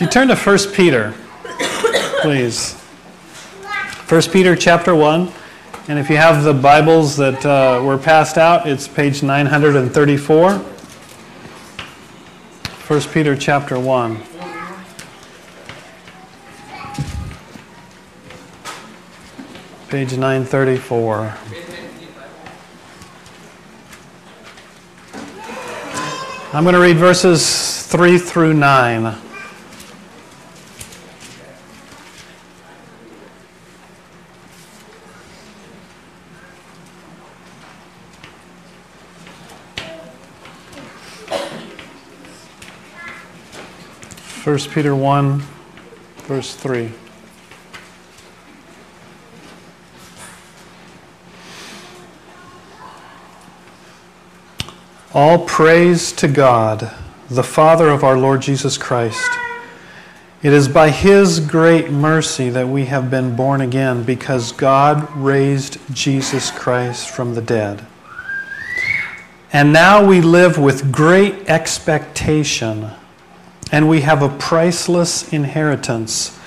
If you turn to 1 Peter, please. 1 Peter chapter 1. And if you have the Bibles that uh, were passed out, it's page 934. 1 Peter chapter 1. Page 934. I'm going to read verses 3 through 9. First Peter 1, verse 3. All praise to God, the Father of our Lord Jesus Christ. It is by His great mercy that we have been born again because God raised Jesus Christ from the dead. And now we live with great expectation, and we have a priceless inheritance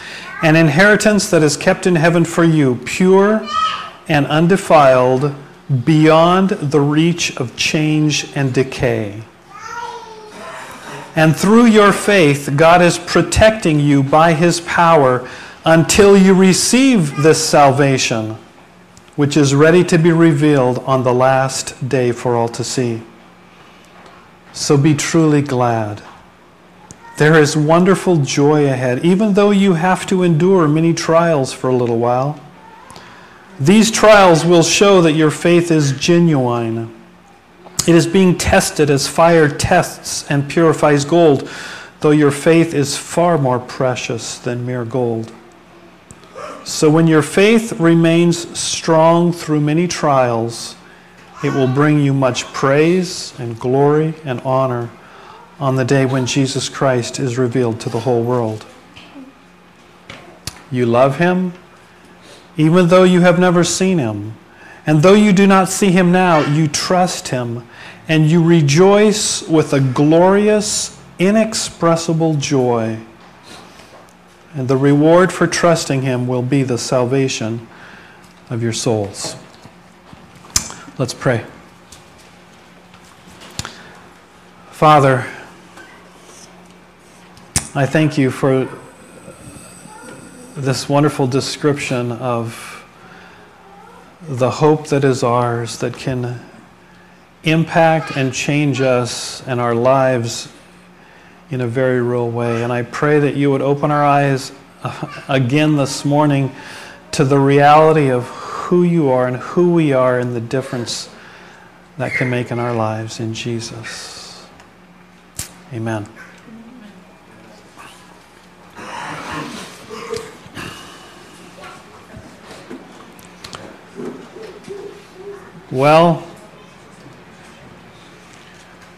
an inheritance that is kept in heaven for you, pure and undefiled beyond the reach of change and decay. And through your faith, God is protecting you by His power until you receive this salvation, which is ready to be revealed on the last day for all to see. So be truly glad. There is wonderful joy ahead, even though you have to endure many trials for a little while. These trials will show that your faith is genuine. It is being tested as fire tests and purifies gold, though your faith is far more precious than mere gold. So when your faith remains strong through many trials, it will bring you much praise and glory and honor on the day when Jesus Christ is revealed to the whole world. You love him even though you have never seen him. And though you do not see him now, you trust him and you rejoice with a glorious, inexpressible joy. And the reward for trusting him will be the salvation of your souls. Let's pray. Father, I thank you for this wonderful description of the hope that is ours that can impact and change us and our lives in a very real way. And I pray that you would open our eyes again this morning to the reality of who you are and who we are and the difference that can make in our lives in Jesus. Amen. Well,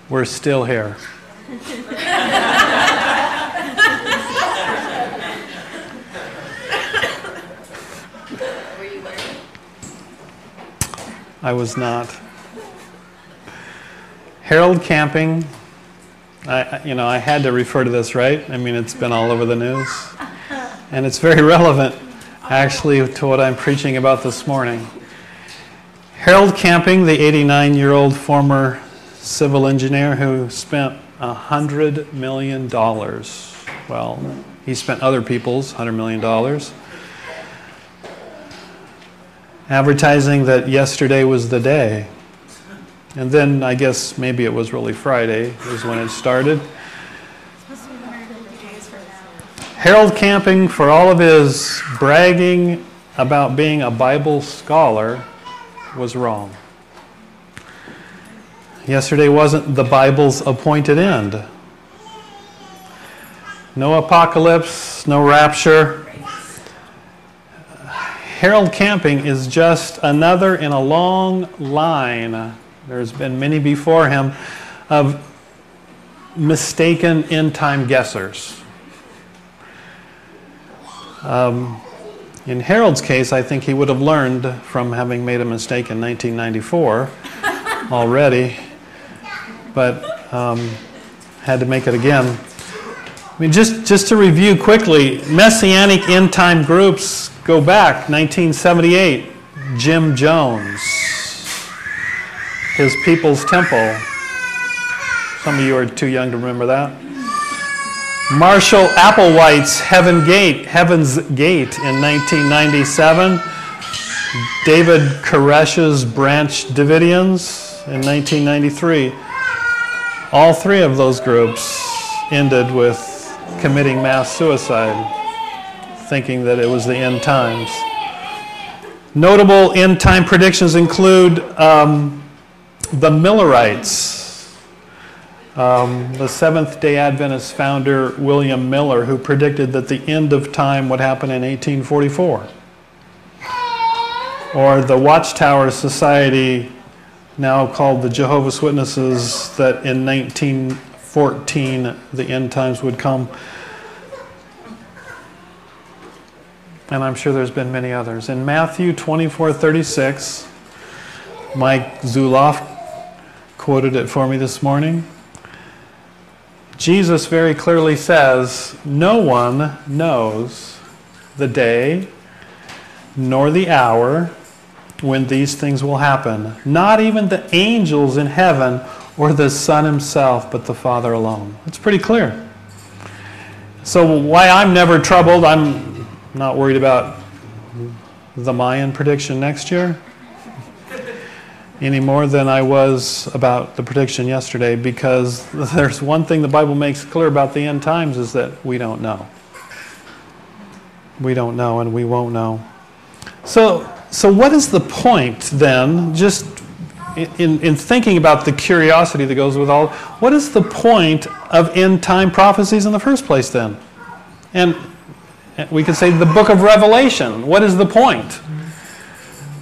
we're still here. I was not. Harold Camping, I, you know, I had to refer to this, right? I mean, it's been all over the news. And it's very relevant, actually, to what I'm preaching about this morning. Harold Camping, the 89 year old former civil engineer who spent $100 million. Well, he spent other people's $100 million advertising that yesterday was the day. And then I guess maybe it was really Friday, is when it started. Harold Camping, for all of his bragging about being a Bible scholar, was wrong. Yesterday wasn't the Bible's appointed end. No apocalypse, no rapture. Harold Camping is just another in a long line. There's been many before him of mistaken end time guessers. Um, in Harold's case, I think he would have learned from having made a mistake in 1994 already, but um, had to make it again. I mean, just, just to review quickly, Messianic end time groups go back 1978, Jim Jones, his People's Temple. Some of you are too young to remember that. Marshall Applewhite's Heaven Gate, Heaven's Gate in 1997. David Koresh's Branch Davidians in 1993. All three of those groups ended with committing mass suicide, thinking that it was the end times. Notable end time predictions include um, the Millerites, um, the Seventh day Adventist founder William Miller, who predicted that the end of time would happen in 1844. Or the Watchtower Society, now called the Jehovah's Witnesses, that in 1914 the end times would come. And I'm sure there's been many others. In Matthew 24 36, Mike Zuloff quoted it for me this morning. Jesus very clearly says, No one knows the day nor the hour when these things will happen, not even the angels in heaven or the Son himself, but the Father alone. It's pretty clear. So, why I'm never troubled, I'm not worried about the Mayan prediction next year any more than I was about the prediction yesterday because there's one thing the Bible makes clear about the end times is that we don't know. We don't know and we won't know. So, so what is the point then, just in, in thinking about the curiosity that goes with all, what is the point of end time prophecies in the first place then? And we could say the book of Revelation. What is the point?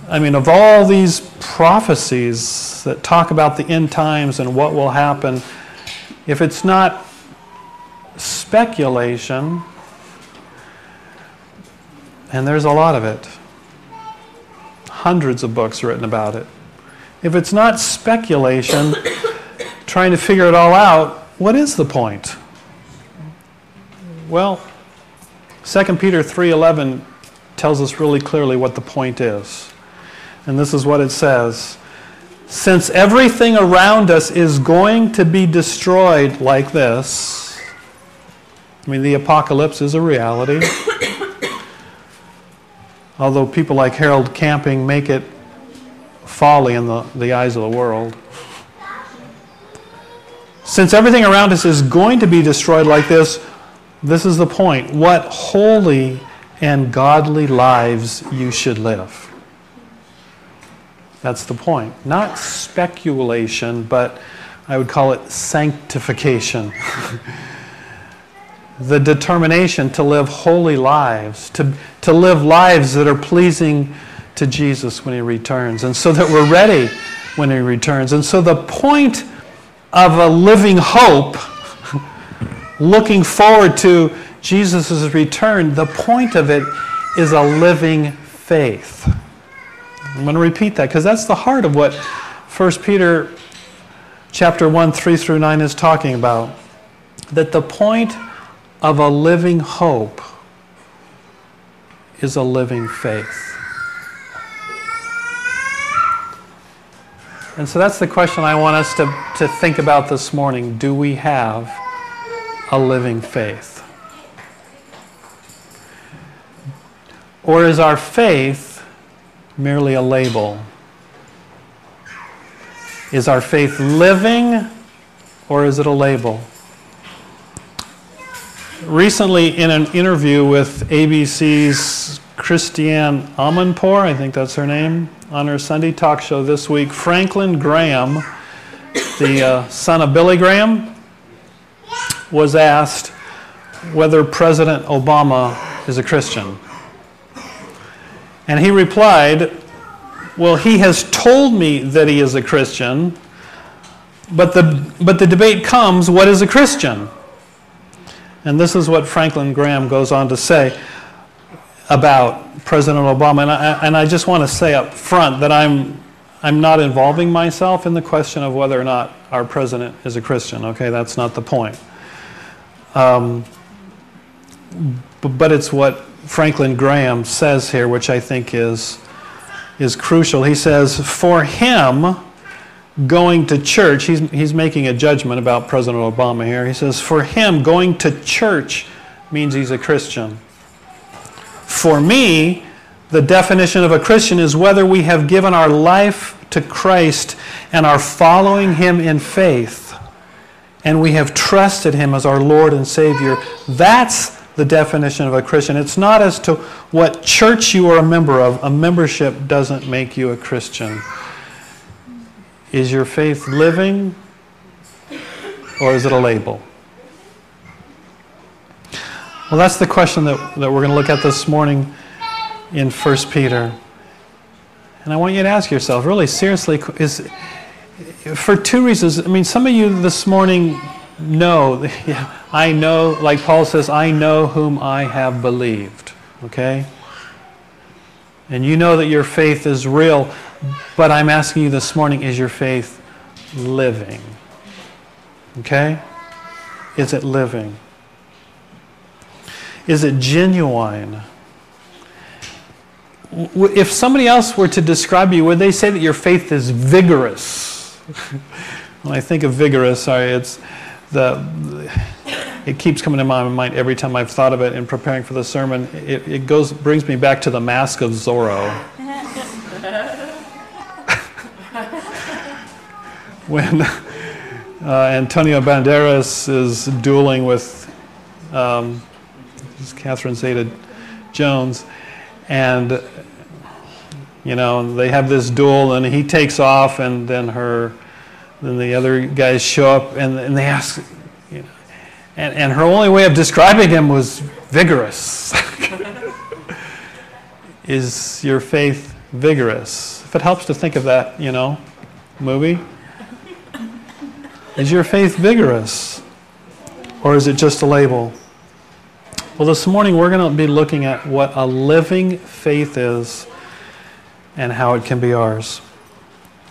I mean, of all these prophecies that talk about the end times and what will happen, if it's not speculation, and there's a lot of it, hundreds of books written about it. If it's not speculation, trying to figure it all out, what is the point? Well, 2 Peter 3:11 tells us really clearly what the point is. And this is what it says. Since everything around us is going to be destroyed like this, I mean, the apocalypse is a reality. Although people like Harold Camping make it folly in the, the eyes of the world. Since everything around us is going to be destroyed like this, this is the point. What holy and godly lives you should live. That's the point. Not speculation, but I would call it sanctification. the determination to live holy lives, to, to live lives that are pleasing to Jesus when he returns, and so that we're ready when he returns. And so the point of a living hope, looking forward to Jesus' return, the point of it is a living faith. I'm going to repeat that because that's the heart of what 1 Peter chapter 1, 3 through 9 is talking about. That the point of a living hope is a living faith. And so that's the question I want us to, to think about this morning. Do we have a living faith? Or is our faith merely a label? Is our faith living or is it a label? Recently, in an interview with ABC's Christiane Amanpour, I think that's her name, on her Sunday talk show this week, Franklin Graham, the uh, son of Billy Graham, was asked whether President Obama is a Christian. And he replied, Well, he has told me that he is a Christian, but the, but the debate comes what is a Christian? And this is what Franklin Graham goes on to say about President Obama. And I, and I just want to say up front that I'm, I'm not involving myself in the question of whether or not our president is a Christian. Okay, that's not the point. Um, but it's what Franklin Graham says here, which I think is, is crucial. He says, For him, going to church, he's, he's making a judgment about President Obama here. He says, For him, going to church means he's a Christian. For me, the definition of a Christian is whether we have given our life to Christ and are following him in faith, and we have trusted him as our Lord and Savior. That's the definition of a Christian. It's not as to what church you are a member of. A membership doesn't make you a Christian. Is your faith living or is it a label? Well, that's the question that, that we're going to look at this morning in 1 Peter. And I want you to ask yourself, really seriously, is for two reasons. I mean, some of you this morning know, I know, like Paul says, I know whom I have believed. Okay? And you know that your faith is real, but I'm asking you this morning, is your faith living? Okay? Is it living? Is it genuine? If somebody else were to describe you, would they say that your faith is vigorous? when I think of vigorous, sorry, it's the, it keeps coming to my mind every time I've thought of it in preparing for the sermon. It, it goes brings me back to the Mask of Zorro. when uh, Antonio Banderas is dueling with um, Catherine Zeta-Jones, and you know they have this duel, and he takes off, and then her, then the other guys show up, and, and they ask, and, and her only way of describing him was vigorous. Is your faith vigorous? If it helps to think of that, you know, movie. Is your faith vigorous? Or is it just a label? Well, this morning we're going to be looking at what a living faith is and how it can be ours.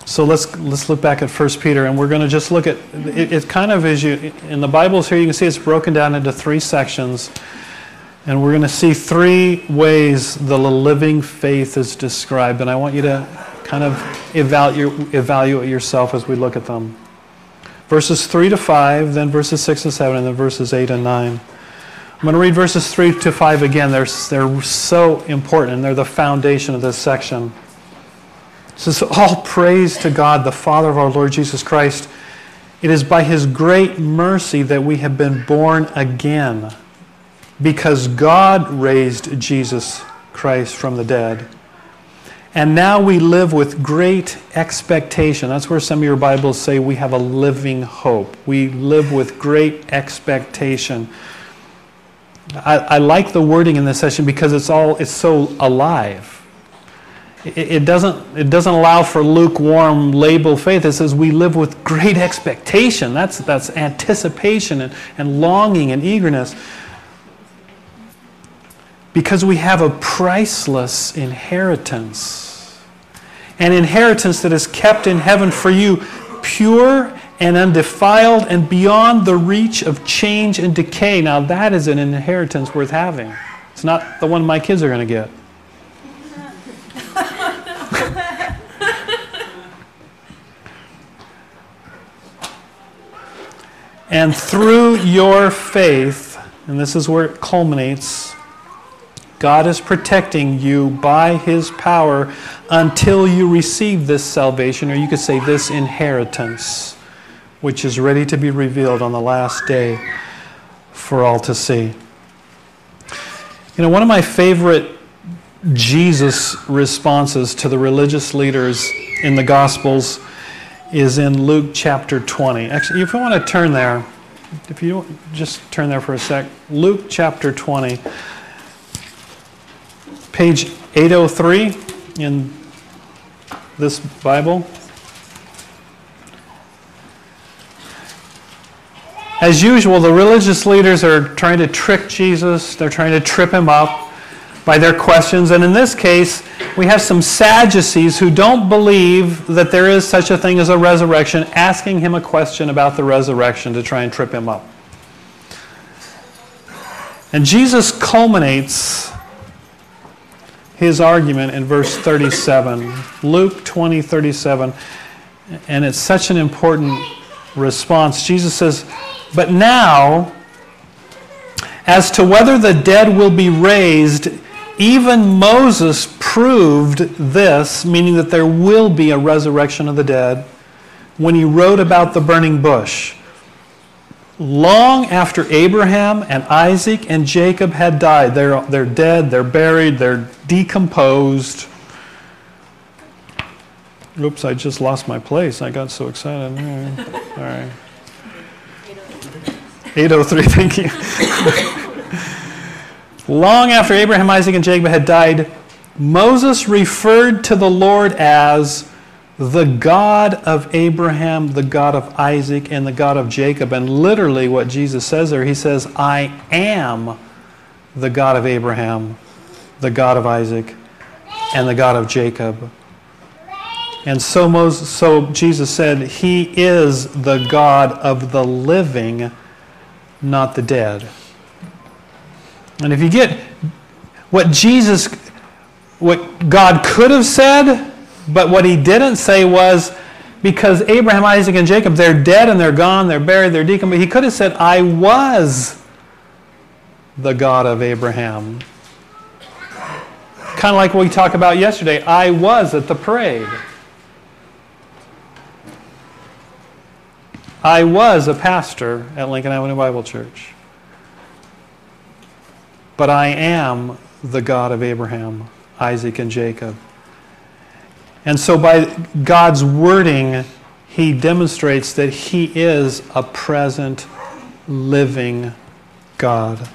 So let's let's look back at 1 Peter, and we're going to just look at it. It kind of is you in the Bibles here. You can see it's broken down into three sections, and we're going to see three ways the living faith is described. And I want you to kind of evaluate evaluate yourself as we look at them. Verses three to five, then verses six and seven, and then verses eight and nine. I'm going to read verses 3 to 5 again. They're, they're so important, and they're the foundation of this section. Says, All praise to God, the Father of our Lord Jesus Christ. It is by his great mercy that we have been born again, because God raised Jesus Christ from the dead. And now we live with great expectation. That's where some of your Bibles say we have a living hope. We live with great expectation. I, I like the wording in this session because it's all it's so alive. It, doesn't it doesn't allow for lukewarm label faith. It says we live with great expectation. That's that's anticipation and, and longing and eagerness. Because we have a priceless inheritance. An inheritance that is kept in heaven for you, pure and undefiled and beyond the reach of change and decay. Now, that is an inheritance worth having. It's not the one my kids are going to get. And through your faith, and this is where it culminates, God is protecting you by His power until you receive this salvation, or you could say this inheritance which is ready to be revealed on the last day for all to see. You know, one of my favorite Jesus responses to the religious leaders in the Gospels is in Luke chapter 20. Actually, if you want to turn there, if you just turn there for a sec, Luke chapter 20, page 803 in this Bible. As usual, the religious leaders are trying to trick Jesus, they're trying to trip him up by their questions. And in this case, we have some Sadducees who don't believe that there is such a thing as a resurrection, asking him a question about the resurrection to try and trip him up. And Jesus culminates his argument in verse 37, Luke 20, 37. And it's such an important response. Jesus says, But now, as to whether the dead will be raised, even Moses proved this, meaning that there will be a resurrection of the dead, when he wrote about the burning bush long after Abraham and Isaac and Jacob had died. They're, they're dead, they're buried, they're decomposed. Oops, I just lost my place. I got so excited. All right. 803, thank you. long after Abraham, Isaac, and Jacob had died, Moses referred to the Lord as the God of Abraham, the God of Isaac, and the God of Jacob. And literally, what Jesus says there, he says, I am the God of Abraham, the God of Isaac, and the God of Jacob. And so, Moses, so Jesus said, He is the God of the living, not the dead. And if you get what Jesus, what God could have said, but what he didn't say was, because Abraham, Isaac, and Jacob, they're dead and they're gone, they're buried, they're deacon. But He could have said, I was the God of Abraham. Kind of like what we talked about yesterday. I was at the parade. I was a pastor at Lincoln Avenue Bible Church. But I am the God of Abraham, Isaac, and Jacob. And so, by God's wording, he demonstrates that he is a present, living God.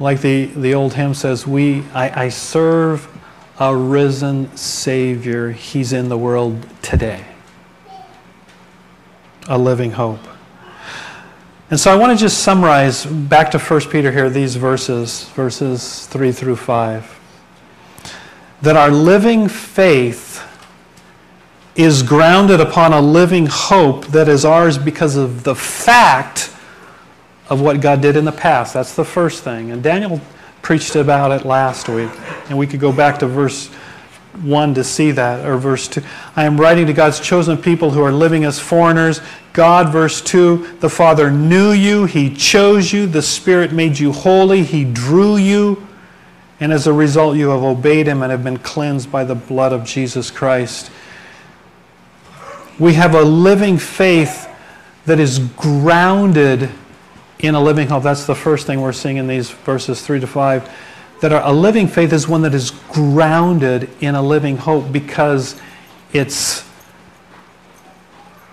Like the, the old hymn says, we, I, I serve a risen Savior. He's in the world today. A living hope. And so I want to just summarize back to 1 Peter here, these verses, verses 3 through 5. That our living faith is grounded upon a living hope that is ours because of the fact of what God did in the past. That's the first thing. And Daniel preached about it last week. And we could go back to verse 1 to see that, or verse 2. I am writing to God's chosen people who are living as foreigners. God, verse 2, the Father knew you, He chose you, the Spirit made you holy, He drew you, and as a result, you have obeyed Him and have been cleansed by the blood of Jesus Christ. We have a living faith that is grounded in a living hope. That's the first thing we're seeing in these verses 3 to 5 that a living faith is one that is grounded in a living hope because it's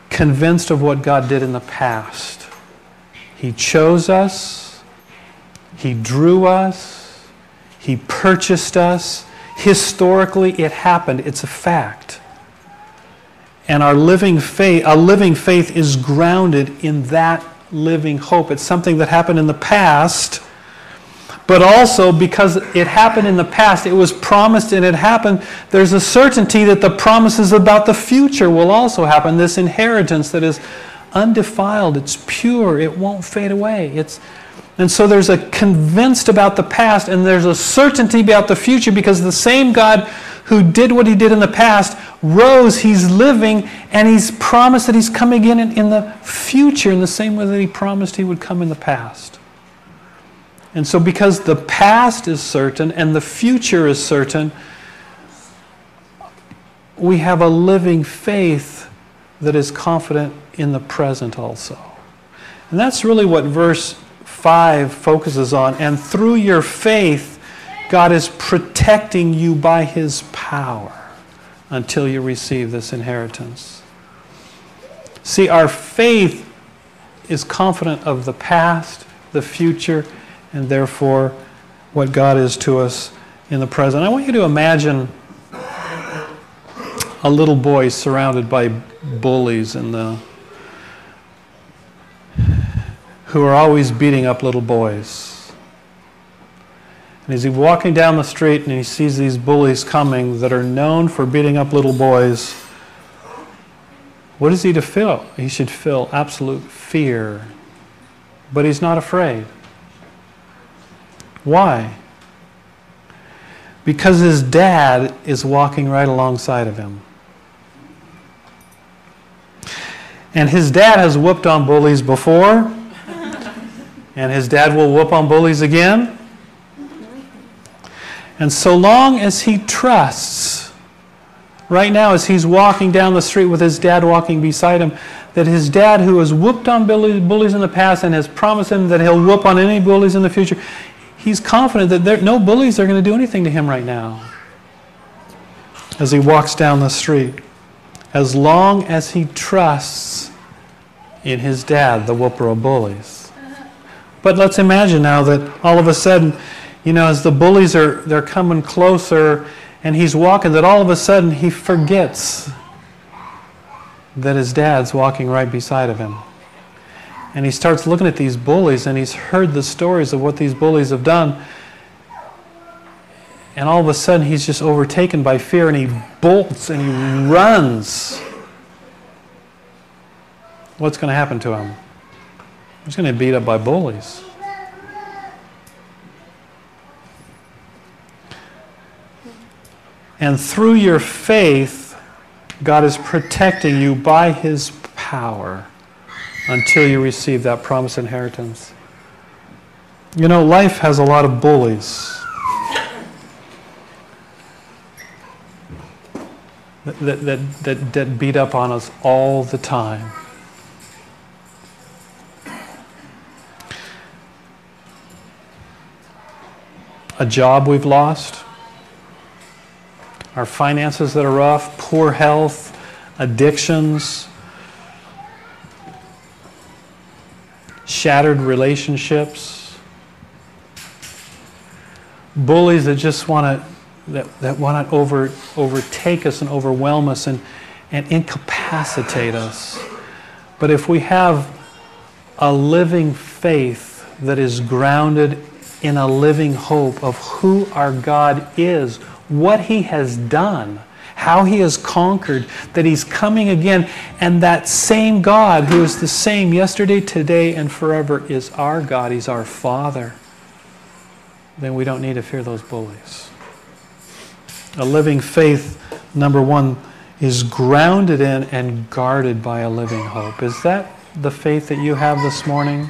convinced of what God did in the past. He chose us, He drew us, He purchased us. Historically, it happened, it's a fact. And our living faith, a living faith is grounded in that living hope. It's something that happened in the past but also because it happened in the past, it was promised and it happened, there's a certainty that the promises about the future will also happen. This inheritance that is undefiled, it's pure, it won't fade away. It's, and so there's a convinced about the past and there's a certainty about the future because the same God who did what he did in the past rose, he's living, and he's promised that he's coming in in the future in the same way that he promised he would come in the past. And so, because the past is certain and the future is certain, we have a living faith that is confident in the present also. And that's really what verse 5 focuses on. And through your faith, God is protecting you by his power until you receive this inheritance. See, our faith is confident of the past, the future, and therefore what God is to us in the present. I want you to imagine a little boy surrounded by bullies and the who are always beating up little boys. And as he's walking down the street and he sees these bullies coming that are known for beating up little boys, What is he to feel? He should feel absolute fear. But he's not afraid. Why? Because his dad is walking right alongside of him. And his dad has whooped on bullies before, and his dad will whoop on bullies again. And so long as he trusts, right now, as he's walking down the street with his dad walking beside him, that his dad, who has whooped on bullies in the past and has promised him that he'll whoop on any bullies in the future, he's confident that there, no bullies are going to do anything to him right now as he walks down the street. As long as he trusts in his dad, the whooper of bullies. But let's imagine now that all of a sudden, you know, as the bullies are they're coming closer and he's walking, that all of a sudden he forgets that his dad's walking right beside of him. And he starts looking at these bullies and he's heard the stories of what these bullies have done. And all of a sudden he's just overtaken by fear and he bolts and he runs. What's going to happen to him? He's going to be beat up by bullies. And through your faith, God is protecting you by His power until you receive that promised inheritance. You know, life has a lot of bullies. That, that, that, that beat up on us all the time. A job we've lost, our finances that are rough, poor health, addictions, shattered relationships, bullies that just want to that, that want to over, overtake us and overwhelm us and, and incapacitate us. But if we have a living faith that is grounded in a living hope of who our God is, what He has done, how He has conquered, that He's coming again, and that same God who is the same yesterday, today, and forever is our God. He's our Father. Then we don't need to fear those bullies. A living faith, number one, is grounded in and guarded by a living hope. Is that the faith that you have this morning?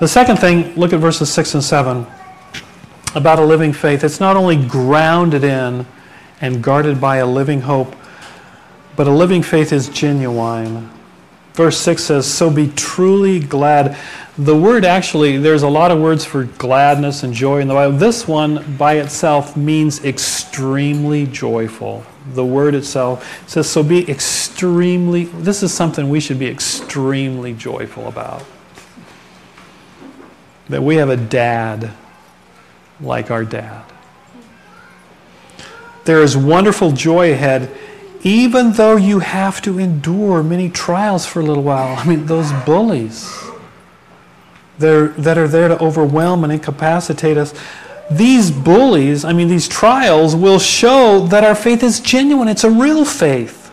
The second thing, look at verses 6 and 7 about a living faith. It's not only grounded in and guarded by a living hope, but a living faith is genuine. Verse 6 says, So be truly glad. The word actually, there's a lot of words for gladness and joy in the Bible. This one by itself means extremely joyful. The word itself says, So be extremely, this is something we should be extremely joyful about. That we have a dad like our dad. There is wonderful joy ahead, even though you have to endure many trials for a little while. I mean, those bullies that are there to overwhelm and incapacitate us. These bullies, I mean, these trials will show that our faith is genuine. It's a real faith.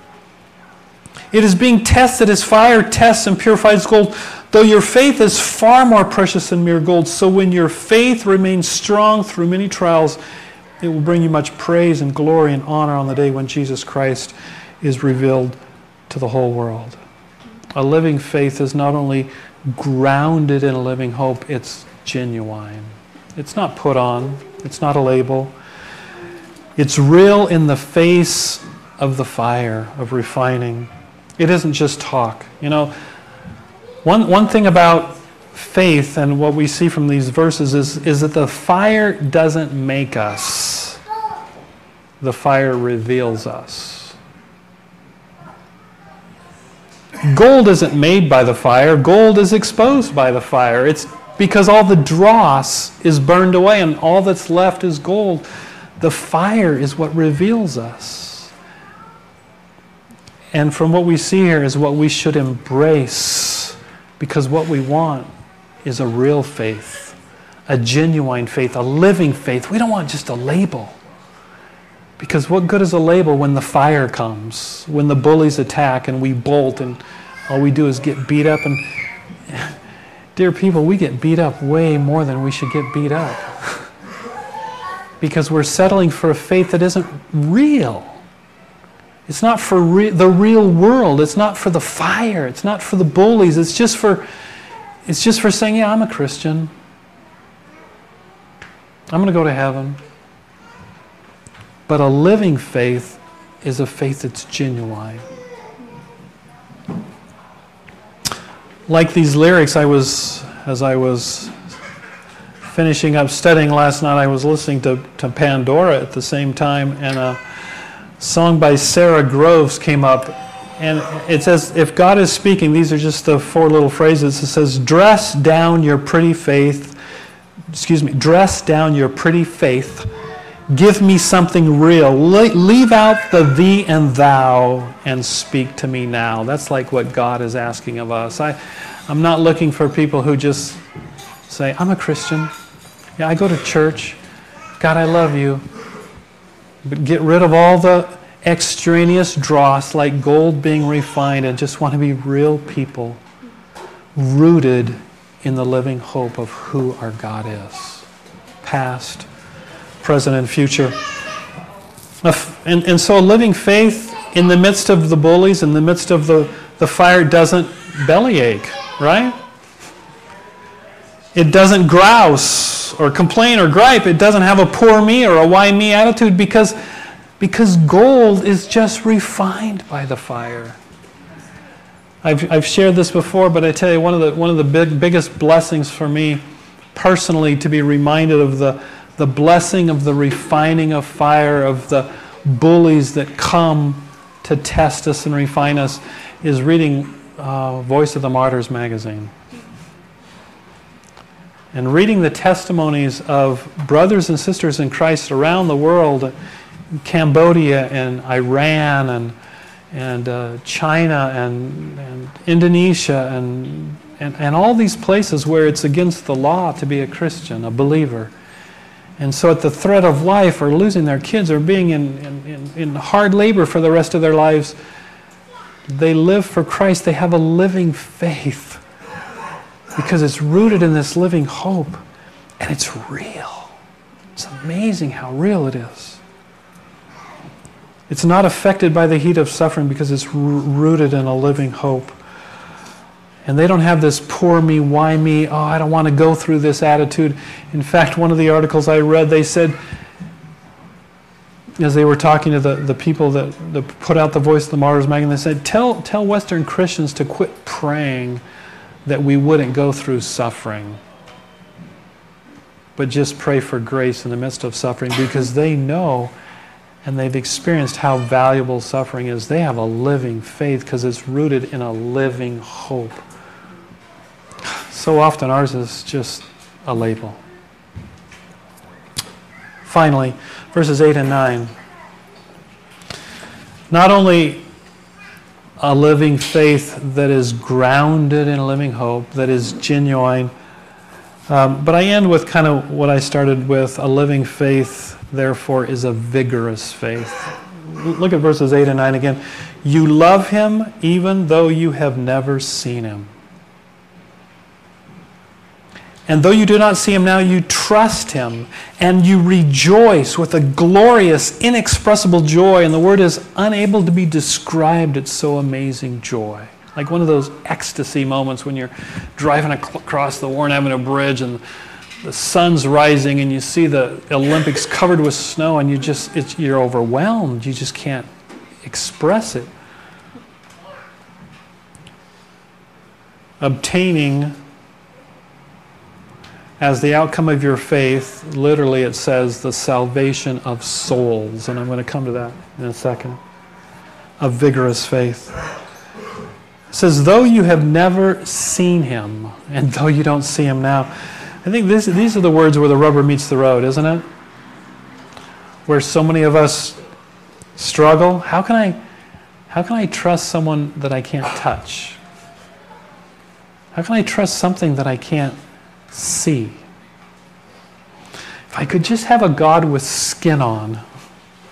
It is being tested as fire tests and purifies gold. Though your faith is far more precious than mere gold, so when your faith remains strong through many trials, it will bring you much praise and glory and honor on the day when Jesus Christ is revealed to the whole world. A living faith is not only grounded in a living hope, it's genuine. It's not put on, it's not a label. It's real in the face of the fire of refining. It isn't just talk. You know, one, one thing about faith and what we see from these verses is, is that the fire doesn't make us, the fire reveals us. Gold isn't made by the fire, gold is exposed by the fire. It's because all the dross is burned away and all that's left is gold. The fire is what reveals us. And from what we see here is what we should embrace because what we want is a real faith, a genuine faith, a living faith. We don't want just a label. Because what good is a label when the fire comes, when the bullies attack and we bolt and all we do is get beat up? And, dear people, we get beat up way more than we should get beat up. because we're settling for a faith that isn't real. It's not for re- the real world. It's not for the fire. It's not for the bullies. It's just for, it's just for saying, yeah, I'm a Christian. I'm going to go to heaven. But a living faith is a faith that's genuine. Like these lyrics, I was, as I was finishing up studying last night, I was listening to, to Pandora at the same time, and a song by Sara Groves came up. And it says, if God is speaking, these are just the four little phrases. It says, dress down your pretty faith, excuse me, dress down your pretty faith Give me something real. Le- leave out the thee and thou and speak to me now. That's like what God is asking of us. I, I'm not looking for people who just say, I'm a Christian. Yeah, I go to church. God, I love you. But get rid of all the extraneous dross like gold being refined and just want to be real people rooted in the living hope of who our God is. Past, present, and future. And, and so, living faith in the midst of the bullies, in the midst of the, the fire, doesn't bellyache, right? It doesn't grouse or complain or gripe. It doesn't have a poor me or a why me attitude because, because gold is just refined by the fire. I've, I've shared this before, but I tell you, one of the, one of the big, biggest blessings for me personally to be reminded of the, the blessing of the refining of fire, of the bullies that come to test us and refine us, is reading uh, Voice of the Martyrs magazine. And reading the testimonies of brothers and sisters in Christ around the world, Cambodia and Iran and, and uh, China and, and Indonesia and, and, and all these places where it's against the law to be a Christian, a believer and so, at the threat of life, or losing their kids, or being in, in, in, hard labor for the rest of their lives, they live for Christ. They have a living faith because it's rooted in this living hope and it's real. It's amazing how real it is. It's not affected by the heat of suffering because it's rooted in a living hope. And they don't have this poor me, why me, oh, I don't want to go through this attitude. In fact, one of the articles I read, they said, as they were talking to the, the people that, that put out the Voice of the Martyrs magazine, they said, tell, tell Western Christians to quit praying that we wouldn't go through suffering, but just pray for grace in the midst of suffering because they know and they've experienced how valuable suffering is. They have a living faith because it's rooted in a living hope. So often ours is just a label. Finally, verses 8 and 9. Not only a living faith that is grounded in a living hope, that is genuine, um, but I end with kind of what I started with a living faith, therefore, is a vigorous faith. Look at verses 8 and 9 again. You love him even though you have never seen him. And though you do not see him now, you trust him and you rejoice with a glorious, inexpressible joy. And the word is unable to be described. It's so amazing joy. Like one of those ecstasy moments when you're driving across the Warren Avenue Bridge and the sun's rising and you see the Olympics covered with snow and you just, you're overwhelmed. You just can't express it. Obtaining as the outcome of your faith, literally it says the salvation of souls. And I'm going to come to that in a second. A vigorous faith. It says, though you have never seen him, and though you don't see him now. I think this, these are the words where the rubber meets the road, isn't it? Where so many of us struggle. How can I, how can I trust someone that I can't touch? How can I trust something that I can't see. If I could just have a God with skin on,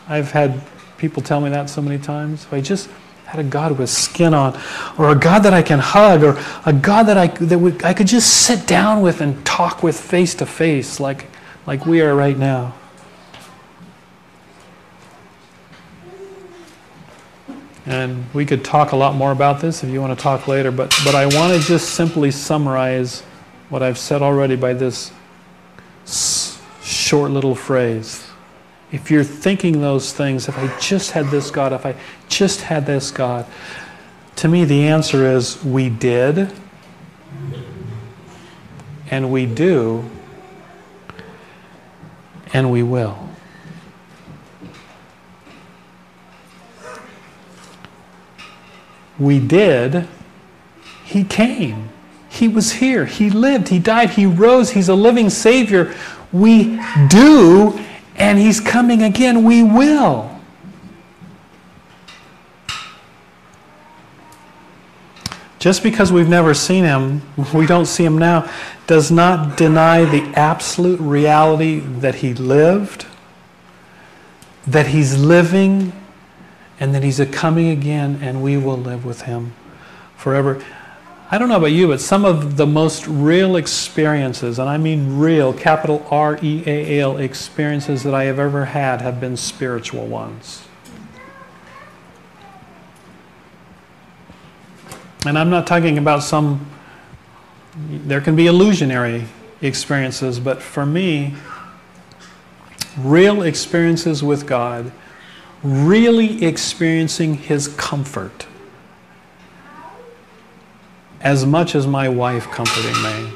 I've had people tell me that so many times. If I just had a God with skin on, or a God that I can hug, or a God that I that I could just sit down with and talk with face to face, like like we are right now. And we could talk a lot more about this if you want to talk later, but, but I want to just simply summarize what I've said already by this short little phrase. If you're thinking those things, if I just had this God, if I just had this God, to me the answer is we did, and we do, and we will. we did, He came. He was here. He lived. He died. He rose. He's a living Savior. We do, and He's coming again. We will. Just because we've never seen Him, we don't see Him now, does not deny the absolute reality that He lived, that He's living, and that He's a coming again and we will live with Him forever. I don't know about you, but some of the most real experiences, and I mean real, capital R E A L experiences that I have ever had have been spiritual ones. And I'm not talking about some, there can be illusionary experiences, but for me, real experiences with God really experiencing His comfort as much as my wife comforting me.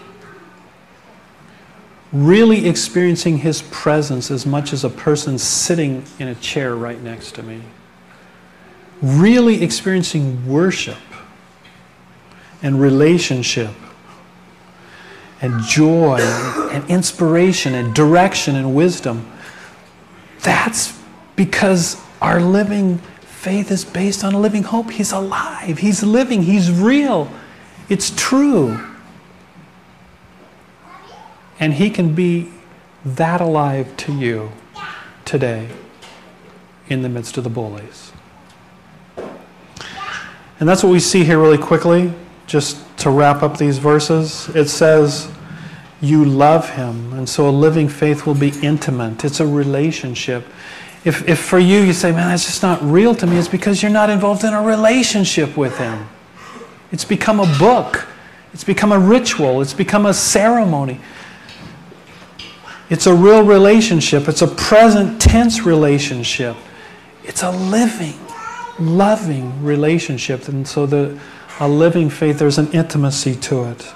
Really experiencing His presence as much as a person sitting in a chair right next to me. Really experiencing worship and relationship and joy and inspiration and direction and wisdom. That's because our living faith is based on a living hope. He's alive, He's living, He's real, it's true. And He can be that alive to you today in the midst of the bullies. And that's what we see here really quickly, just to wrap up these verses. It says, You love him. And so a living faith will be intimate, it's a relationship. If, if for you, you say, man, that's just not real to me, it's because you're not involved in a relationship with Him. It's become a book, it's become a ritual, it's become a ceremony. It's a real relationship, it's a present tense relationship, it's a living, loving relationship. And so, the, a living faith, there's an intimacy to it.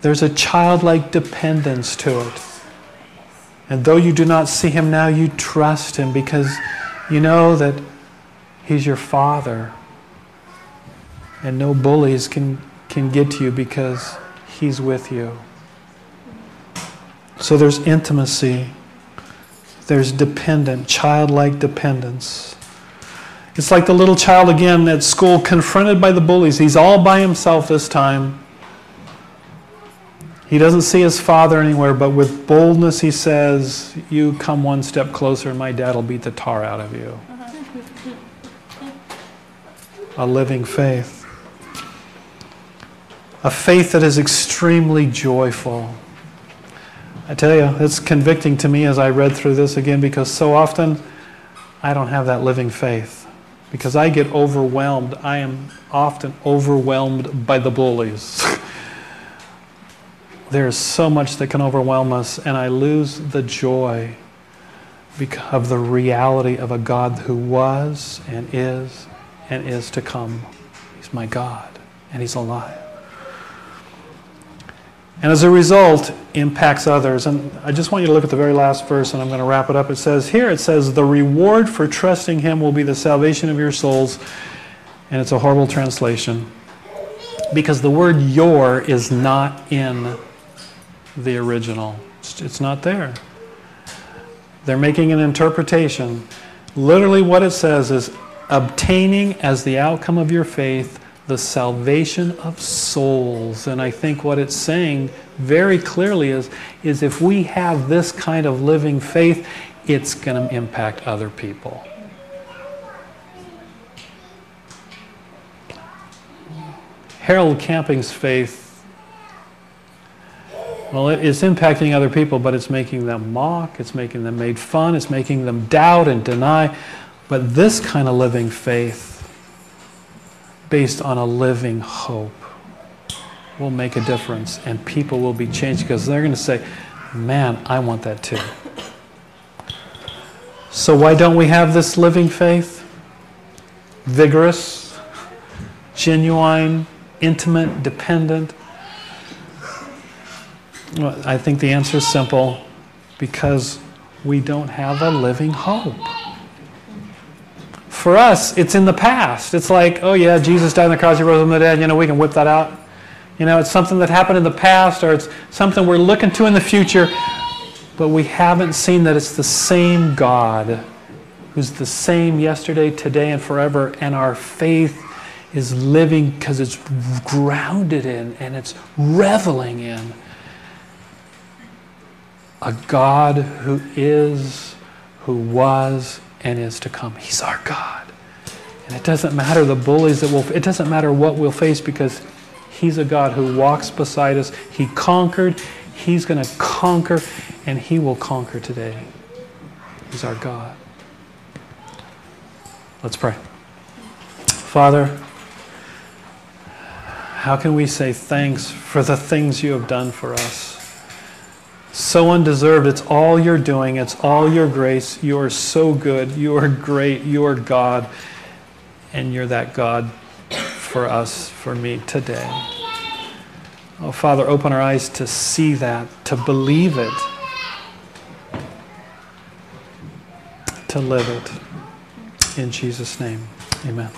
There's a childlike dependence to it. And though you do not see him now, you trust him because you know that he's your father. And no bullies can, can get to you because he's with you. So there's intimacy, there's dependent, childlike dependence. It's like the little child again at school confronted by the bullies. He's all by himself this time. He doesn't see his father anywhere, but with boldness he says, You come one step closer, and my dad will beat the tar out of you. A living faith. A faith that is extremely joyful. I tell you, it's convicting to me as I read through this again because so often I don't have that living faith. Because I get overwhelmed. I am often overwhelmed by the bullies. There's so much that can overwhelm us, and I lose the joy of the reality of a God who was and is and is to come. He's my God, and He's alive. And as a result, impacts others. And I just want you to look at the very last verse, and I'm going to wrap it up. It says, Here it says, The reward for trusting Him will be the salvation of your souls. And it's a horrible translation because the word your is not in the original. It's not there. They're making an interpretation. Literally, what it says is obtaining as the outcome of your faith the salvation of souls. And I think what it's saying very clearly is, is if we have this kind of living faith, it's going to impact other people. Harold Camping's faith, well, it is impacting other people, but it's making them mock, it's making them made fun, it's making them doubt and deny. But this kind of living faith, based on a living hope, will make a difference and people will be changed because they're going to say, Man, I want that too. So, why don't we have this living faith? Vigorous, genuine, intimate, dependent? Well, I think the answer is simple because we don't have a living hope. For us, it's in the past. It's like, oh yeah, Jesus died on the cross, he rose from the dead, you know, we can whip that out. You know, it's something that happened in the past or it's something we're looking to in the future, but we haven't seen that it's the same God who's the same yesterday, today, and forever, and our faith is living because it's grounded in and it's reveling in a God who is, who was, and is to come. He's our God. And it doesn't matter the bullies that will, it doesn't matter what we'll face because He's a God who walks beside us. He conquered, He's going to conquer, and He will conquer today. He's our God. Let's pray. Father, how can we say thanks for the things you have done for us? So undeserved. It's all you're doing, it's all your grace. You are so good. You are great. You are God. And you're that God for us, for me today. Oh, Father, open our eyes to see that, to believe it, to live it. In Jesus' name, amen.